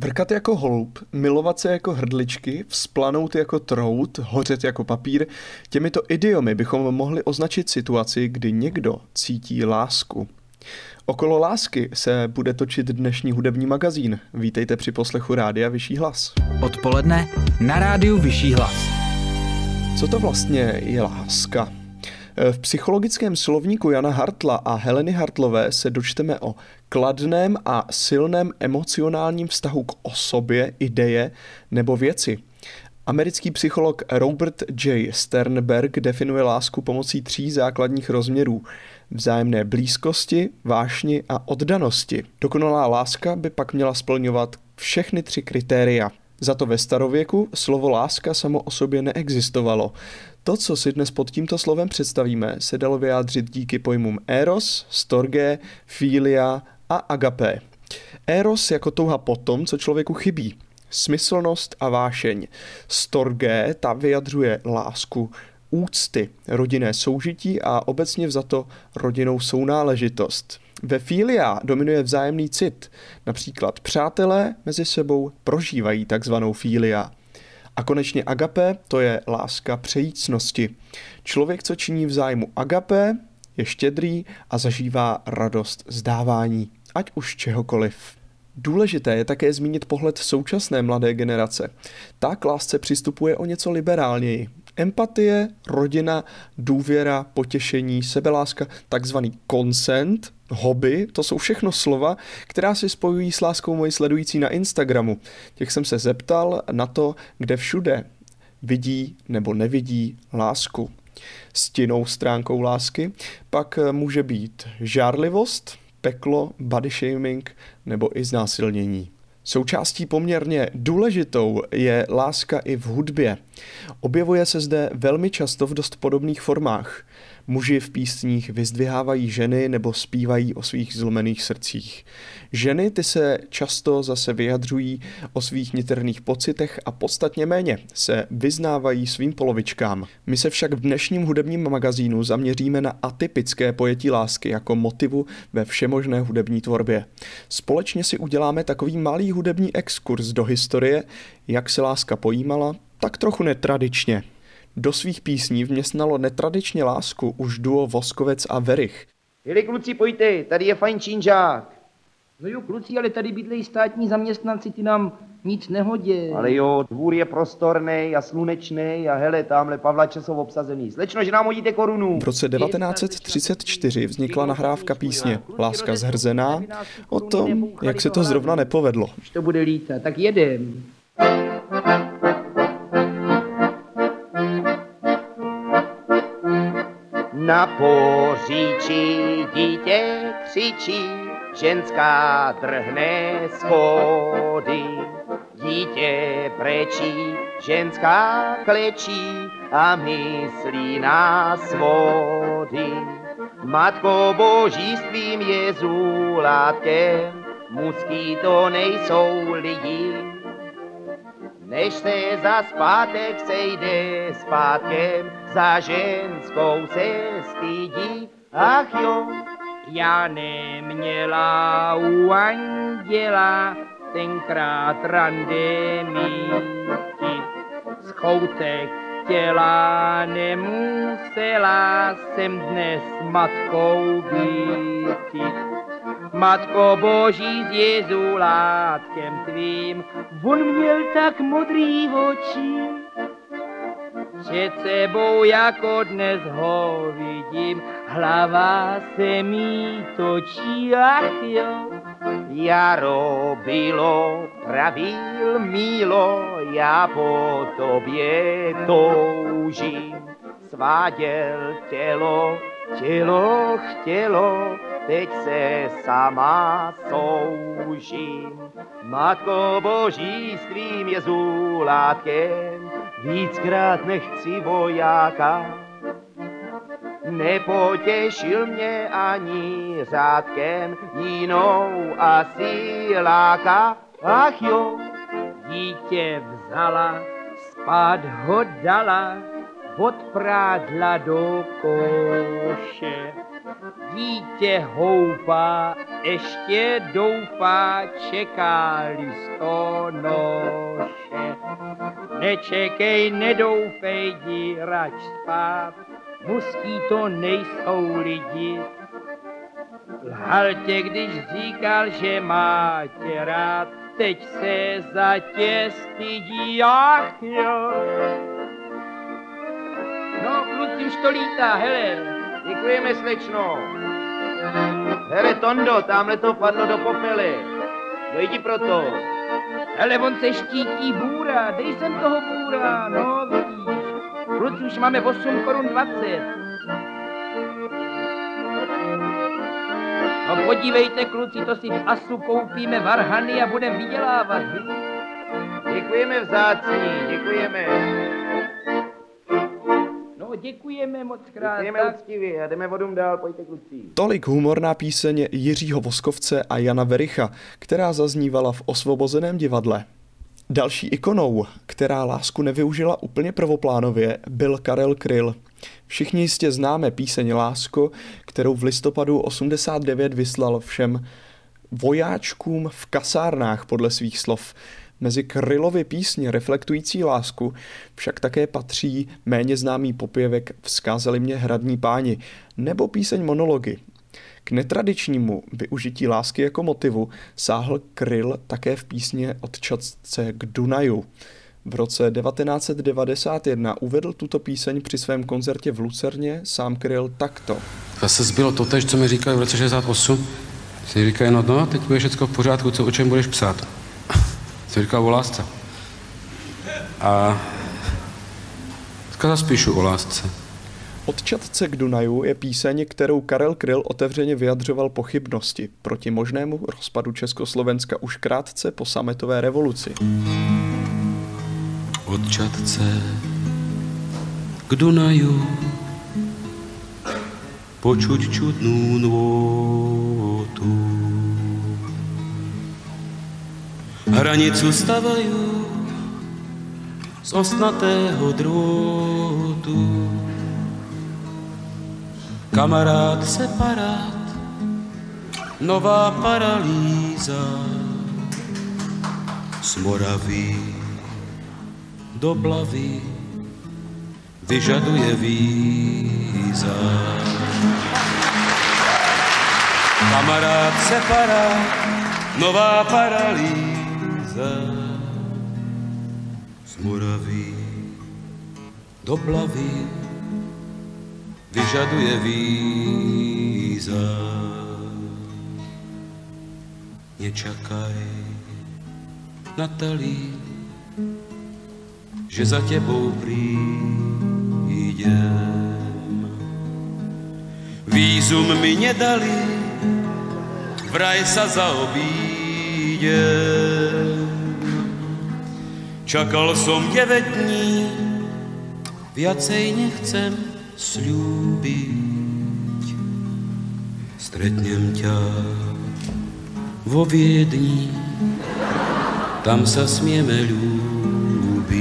Vrkat jako holub, milovat se jako hrdličky, vzplanout jako trout, hořet jako papír, těmito idiomy bychom mohli označit situaci, kdy někdo cítí lásku. Okolo lásky se bude točit dnešní hudební magazín. Vítejte při poslechu Rádia Vyšší hlas. Odpoledne na rádiu Vyšší hlas. Co to vlastně je láska? V psychologickém slovníku Jana Hartla a Heleny Hartlové se dočteme o kladném a silném emocionálním vztahu k osobě, ideje nebo věci. Americký psycholog Robert J. Sternberg definuje lásku pomocí tří základních rozměrů vzájemné blízkosti, vášni a oddanosti. Dokonalá láska by pak měla splňovat všechny tři kritéria. Za to ve starověku slovo láska samo o sobě neexistovalo. To, co si dnes pod tímto slovem představíme, se dalo vyjádřit díky pojmům eros, storge, filia a agapé. Eros jako touha po tom, co člověku chybí. Smyslnost a vášeň. Storge ta vyjadřuje lásku, úcty, rodinné soužití a obecně vzato rodinnou sounáležitost. Ve filia dominuje vzájemný cit. Například přátelé mezi sebou prožívají takzvanou filia. A konečně agape, to je láska přejícnosti. Člověk, co činí v zájmu agape, je štědrý a zažívá radost zdávání, ať už čehokoliv. Důležité je také zmínit pohled současné mladé generace. Ta k lásce přistupuje o něco liberálněji. Empatie, rodina, důvěra, potěšení, sebeláska, takzvaný consent, hobby, to jsou všechno slova, která si spojují s láskou moji sledující na Instagramu. Těch jsem se zeptal na to, kde všude vidí nebo nevidí lásku. Stinnou stránkou lásky pak může být žárlivost, peklo, body shaming nebo i znásilnění. Součástí poměrně důležitou je láska i v hudbě. Objevuje se zde velmi často v dost podobných formách. Muži v písních vyzdvihávají ženy nebo zpívají o svých zlomených srdcích. Ženy ty se často zase vyjadřují o svých niterných pocitech a podstatně méně se vyznávají svým polovičkám. My se však v dnešním hudebním magazínu zaměříme na atypické pojetí lásky jako motivu ve všemožné hudební tvorbě. Společně si uděláme takový malý hudební exkurs do historie, jak se láska pojímala, tak trochu netradičně. Do svých písní vměstnalo netradičně lásku už duo Voskovec a Verich. Jeli kluci, pojďte, tady je fajn čínžák. No jo, kluci, ale tady bydlejí státní zaměstnanci, ty nám nic nehodě. Ale jo, dvůr je prostorný a slunečný a hele, tamhle Pavlače jsou obsazený. Slečno, že nám hodíte korunu. V roce 1934 vznikla nahrávka písně Láska zhrzená o tom, jak se to zrovna nepovedlo. Už to bude lítat, tak jedem. Na poříči dítě křičí, ženská drhne schody. Dítě brečí, ženská klečí a myslí na svody. Matko boží s tvým jezulátkem, mužský to nejsou lidi, než se za zpátek sejde zpátkem, za ženskou se stydí. Ach jo, já neměla u anděla tenkrát rande míti. Schoutek těla nemusela jsem dnes matkou být. Matko Boží s Jezulátkem tvým, on měl tak modrý oči, před sebou jako dnes ho vidím, hlava se mi točí, ach jo. Jaro bylo, pravil mílo, já po tobě toužím. Sváděl tělo, tělo chtělo, teď se sama soužím. Matko Boží s tvým jezulátkem, víckrát nechci vojáka. Nepotěšil mě ani řádkem, jinou asi láka. Ach jo, dítě vzala, spát ho dala, od prádla do koše. Dítě houpá, ještě doufá, čeká listonoše. Nečekej, nedoufej, jdi rač spát, mužský to nejsou lidi. Lhal tě, když říkal, že má tě rád, teď se za tě stydí, ach jo. No, kluci, už to lítá, hele. Děkujeme, slečno. Hele, Tondo, tamhle to padlo do popely. Dojdi pro to. Hele, on se štítí bůra, dej sem toho bůra, no vidíš. Kluci, už máme 8 korun 20. No podívejte, kluci, to si v Asu koupíme varhany a budeme vydělávat. Děkujeme vzácní, děkujeme. Děkujeme moc krát. Děkujeme tak... uctivě a jdeme vodům dál, pojďte kluci. Tolik humorná píseň Jiřího Voskovce a Jana Vericha, která zaznívala v Osvobozeném divadle. Další ikonou, která lásku nevyužila úplně prvoplánově, byl Karel Kryl. Všichni jistě známe píseň Lásko, kterou v listopadu 89 vyslal všem vojáčkům v kasárnách podle svých slov. Mezi Krylovy písně reflektující lásku však také patří méně známý popěvek Vzkázali mě hradní páni nebo píseň Monology. K netradičnímu využití lásky jako motivu sáhl Kryl také v písně od Čatce k Dunaju. V roce 1991 uvedl tuto píseň při svém koncertě v Lucerně sám Kryl takto. Zase zbylo to tež, co mi říkali v roce 68. Si říkají, no, no, teď bude všechno v pořádku, co o čem budeš psát. Jsem říkal o lásce. A dneska zaspíšu o lásce. Od Čatce k Dunaju je píseň, kterou Karel Kryl otevřeně vyjadřoval pochybnosti proti možnému rozpadu Československa už krátce po sametové revoluci. Od Čatce k Dunaju počuť čudnú nôtu. Hranicu stavajú z osnatého drôtu Kamarád, separát, nová paralýza. Z Moravy do Blavy vyžaduje víza. Kamarád, separát, nová paralýza z Moravy do Blavy vyžaduje víza. Nečakaj, Natalí, že za tebou prídem. Vízum mi nedali, vraj sa zaobídem. Čakal som 9 dní, viacej nechcem slúbiť. Stretnem ťa vo Viedni, tam sa smieme ľúbiť.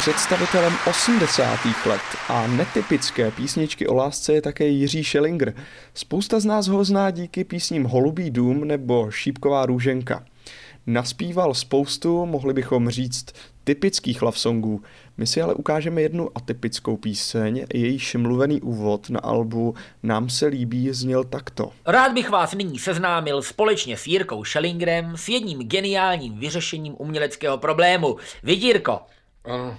Představitelem 80. let a netypické písničky o lásce je také Jiří Schellinger. Spousta z nás ho zná díky písním Holubý dům nebo Šípková růženka. Naspíval spoustu, mohli bychom říct, typických love songů. My si ale ukážeme jednu atypickou píseň, jejíž mluvený úvod na albu Nám se líbí zněl takto. Rád bych vás nyní seznámil společně s Jirkou Schellingerem s jedním geniálním vyřešením uměleckého problému. Vidírko. Ano.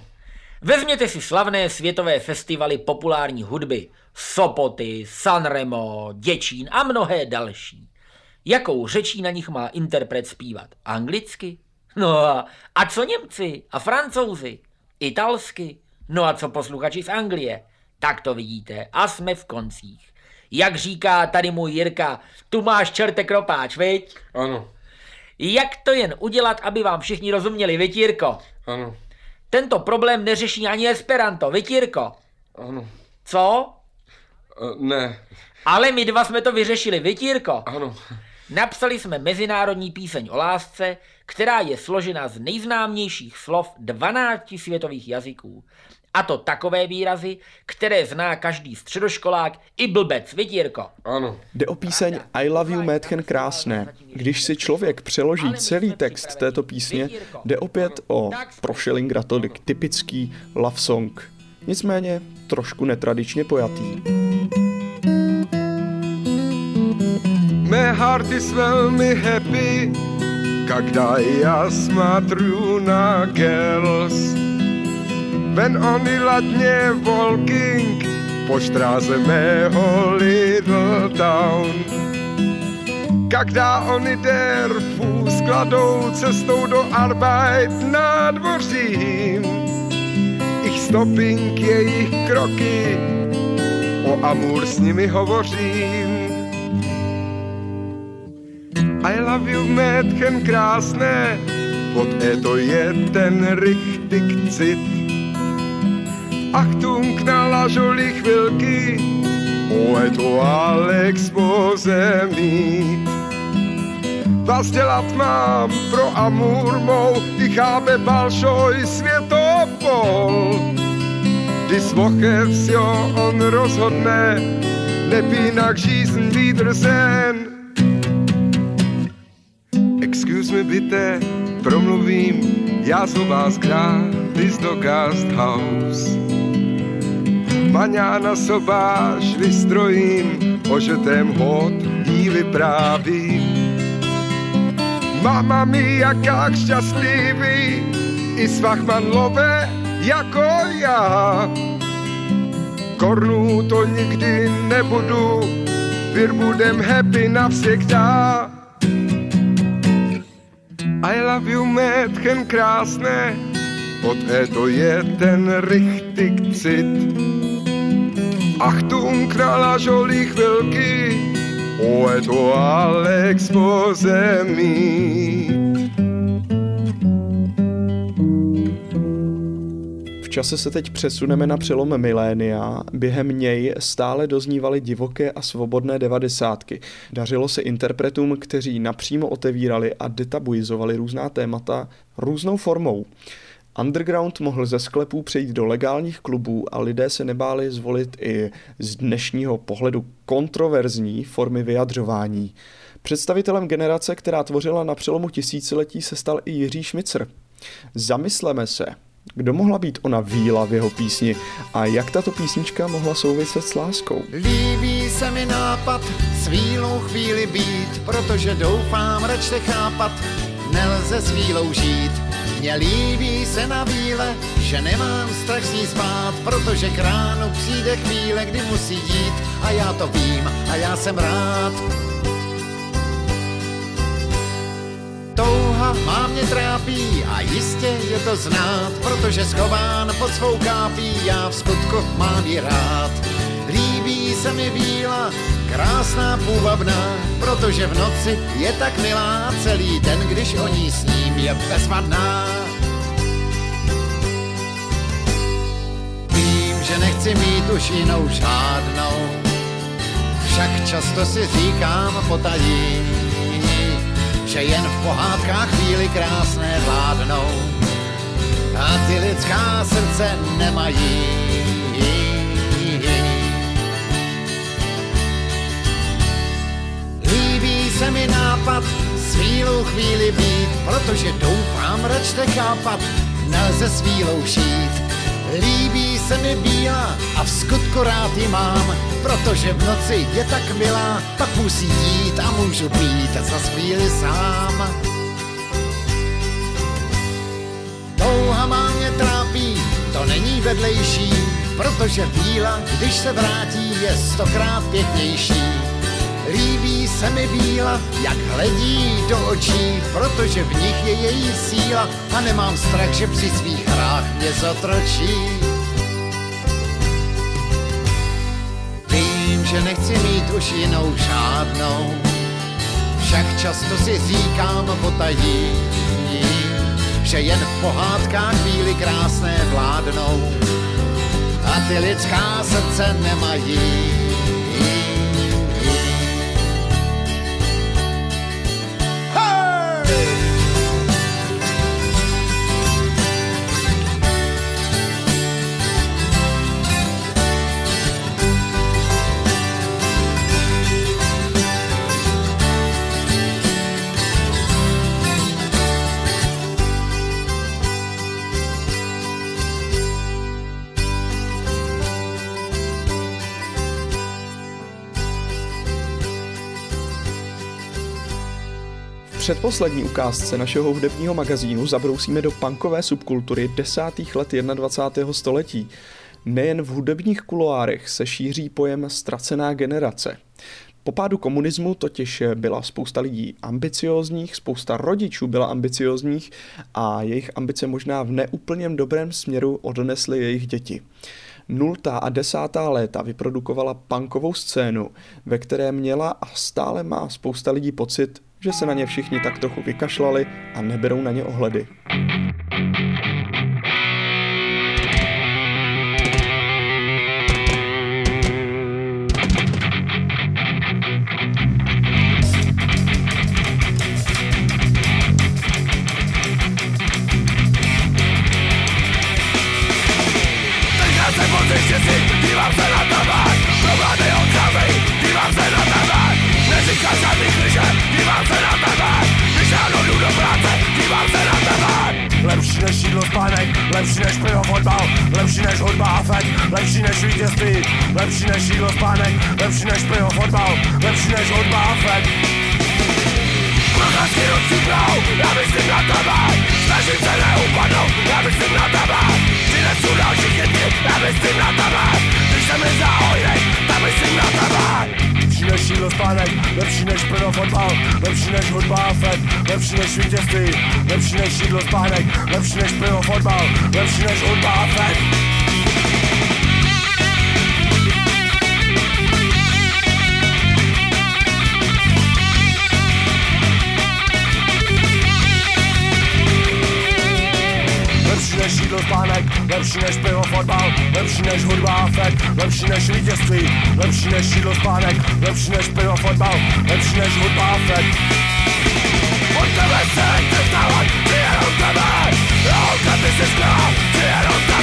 Vezměte si slavné světové festivaly populární hudby. Sopoty, Sanremo, Děčín a mnohé další. Jakou řečí na nich má interpret zpívat? Anglicky? No a, a co Němci a Francouzi? Italsky? No a co posluchači z Anglie? Tak to vidíte a jsme v koncích. Jak říká tady můj Jirka, tu máš čerte kropáč, viď? Ano. Jak to jen udělat, aby vám všichni rozuměli, viď Jirko? Ano. Tento problém neřeší ani Esperanto, viď Jirko? Ano. Co? Uh, ne. Ale my dva jsme to vyřešili, viď Jirko? Ano. Napsali jsme mezinárodní píseň o lásce, která je složena z nejznámějších slov 12 světových jazyků. A to takové výrazy, které zná každý středoškolák i blbec, vidírko. Ano. Jde o píseň I love you, Mädchen krásné. Když si člověk přeloží celý text této písně, jde opět o pro Schellingra tolik typický love song. Nicméně trošku netradičně pojatý. Mé heart is velmi happy, когда я смотрю на girls. When only ladně walking po štráze mého little town. Когда oni der Fuß kladou cestou do Arbeit na dvořím, ich stopping jejich kroky, o amur s nimi hovořím. I you, Mädchen krásné, pod e to je ten richtig cit. Achtung, nalažoli chvilky, o to Alex Boze mít. Was dělat mám pro amur mou, ich habe balšoj světopol. Woche vsjo on rozhodne, nepínak žízn Wiedersehen. Bitte, promluvím, já z vás gratis do Gasthaus. Maňána sobáš vystrojím, o že tém hod jí vyprávím. Mama mi jaká šťastlivý, i svachmanlové jako já. Kornu to nikdy nebudu, wir budem happy navstěktá. I love you, Mädchen krásné, od e to je ten richtig cit. Achtung, nalažoli chvilky, o je to Alex po zemi. Čase se teď přesuneme na přelom milénia. Během něj stále doznívaly divoké a svobodné devadesátky. Dařilo se interpretům, kteří napřímo otevírali a detabuizovali různá témata různou formou. Underground mohl ze sklepů přejít do legálních klubů a lidé se nebáli zvolit i z dnešního pohledu kontroverzní formy vyjadřování. Představitelem generace, která tvořila na přelomu tisíciletí, se stal i Jiří Šmicr. Zamysleme se, kdo mohla být ona víla v jeho písni a jak tato písnička mohla souviset s láskou. Líbí se mi nápad s vílou chvíli být, protože doufám, račte chápat, nelze s vílou žít. Mně líbí se na víle, že nemám strach s ní spát, protože k ránu přijde chvíle, kdy musí jít a já to vím a já jsem rád. Mě trápí a jistě je to znát, protože schován pod svou kápí, já v skutku mám ji rád. Líbí se mi víla, krásná půvabná, protože v noci je tak milá celý den, když o ní sním je bezvadná. Vím, že nechci mít už jinou žádnou, však často si říkám potají, že jen v pohádkách chvíli krásné vládnou a ty lidská srdce nemají. Líbí se mi nápad s chvílou chvíli být, protože doufám, račte chápat, nelze s chvílou žít. Líbí se mi bílá a v skutku rád ji mám, protože v noci je tak milá, pak musí jít a můžu být za chvíli sám. Touha má mě trápí, to není vedlejší, protože víla, když se vrátí, je stokrát pěknější. Líbí se mi víla, jak hledí do očí, protože v nich je její síla a nemám strach, že při svých hrách mě zotročí. Vím, že nechci mít už jinou žádnou, však často si říkám potají, že jen v pohádkách chvíli krásné vládnou a ty lidská srdce nemají. Předposlední ukázce našeho hudebního magazínu zabrousíme do punkové subkultury desátých let 21. století. Nejen v hudebních kuloárech se šíří pojem ztracená generace. Po pádu komunismu totiž byla spousta lidí ambiciózních, spousta rodičů byla ambiciózních a jejich ambice možná v neúplněm dobrém směru odnesly jejich děti. Nultá a desátá léta vyprodukovala punkovou scénu, ve které měla a stále má spousta lidí pocit, že se na ně všichni tak trochu vykašlali a neberou na ně ohledy. Spánek, lepší než pivo fotbal, lepší než hudba a fet, lepší než vítězství, lepší než jídlo spánek, lepší než pivo fotbal, lepší než hudba a spánek, lepší než pivo fotbal, lepší než hudba a fet, lepší než vítězství, lepší než jídlo spánek, lepší než pivo fotbal, lepší než hudba a fet. Od tebe se nechci vstávat, chci jenom tebe, holka ty jsi skvělá, chci jenom tebe,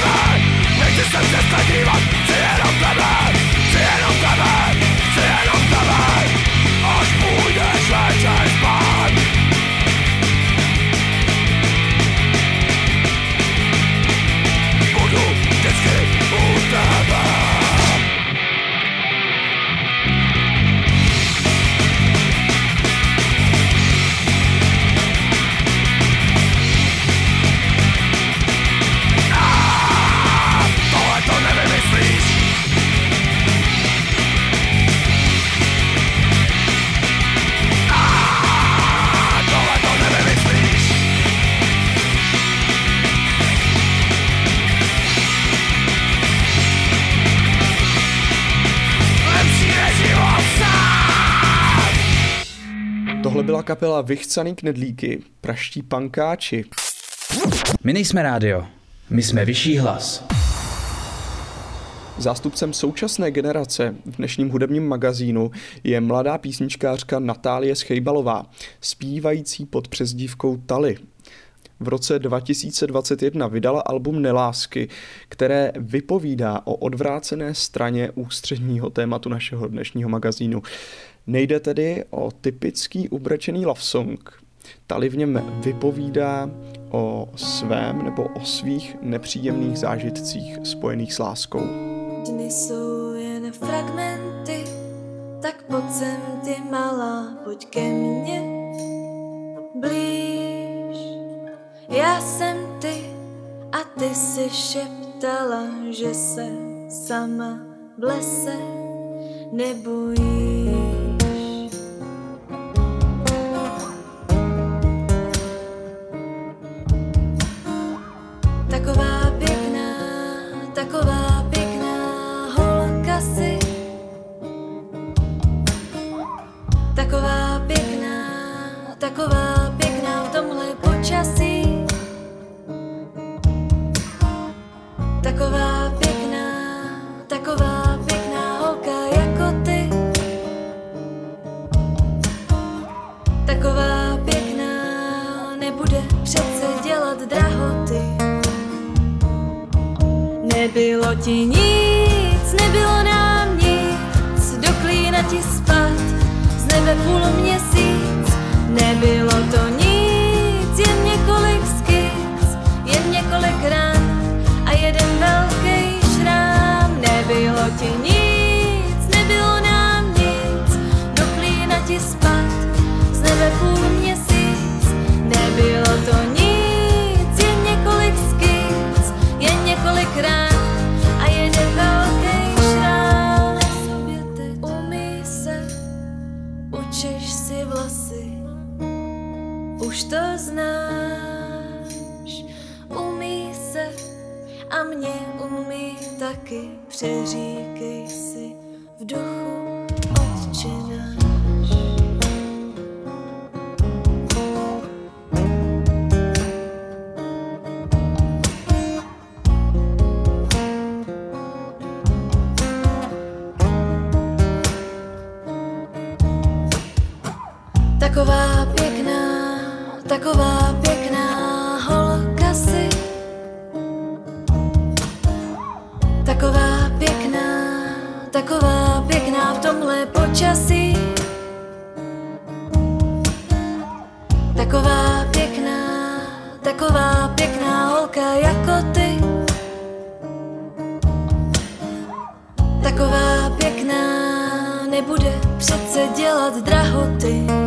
Tohle byla kapela Vychcaný knedlíky, praští pankáči. My nejsme rádio, my jsme vyšší hlas. Zástupcem současné generace v dnešním hudebním magazínu je mladá písničkářka Natálie Schejbalová, zpívající pod přezdívkou Tali. V roce 2021 vydala album Nelásky, které vypovídá o odvrácené straně ústředního tématu našeho dnešního magazínu. Nejde tedy o typický ubrečený love song. Tali v něm vypovídá o svém nebo o svých nepříjemných zážitcích spojených s láskou. Dny jsou jen fragmenty, tak pojď sem ty malá, pojď ke mně blíž. Já jsem ty a ty si šeptala, že se sama v lese nebojíš. Taková pěkná, taková pěkná holka si. Taková pěkná, taková pěkná v tomhle počasí. Taková pěkná, taková pěkná holka jako ty. Taková pěkná nebude přece dělat drahoty.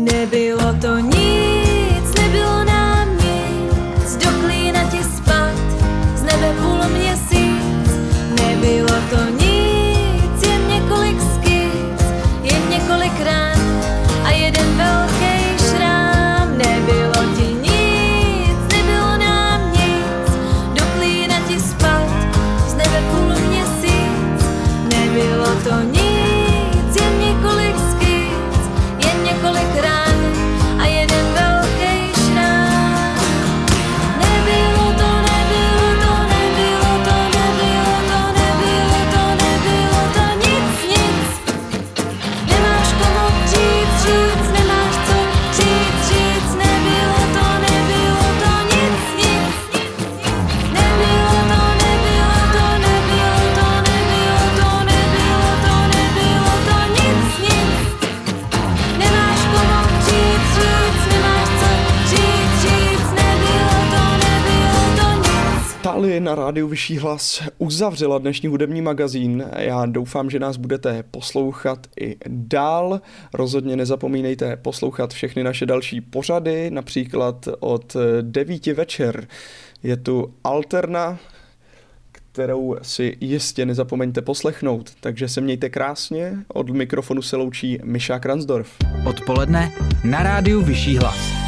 Nebylo to nic, na rádiu Vyšší hlas uzavřela dnešní hudební magazín. Já doufám, že nás budete poslouchat i dál. Rozhodně nezapomínejte poslouchat všechny naše další pořady, například od 9 večer. Je tu Alterna, kterou si jistě nezapomeňte poslechnout. Takže se mějte krásně, od mikrofonu se loučí Miša Kransdorf. Odpoledne na rádiu Vyšší hlas.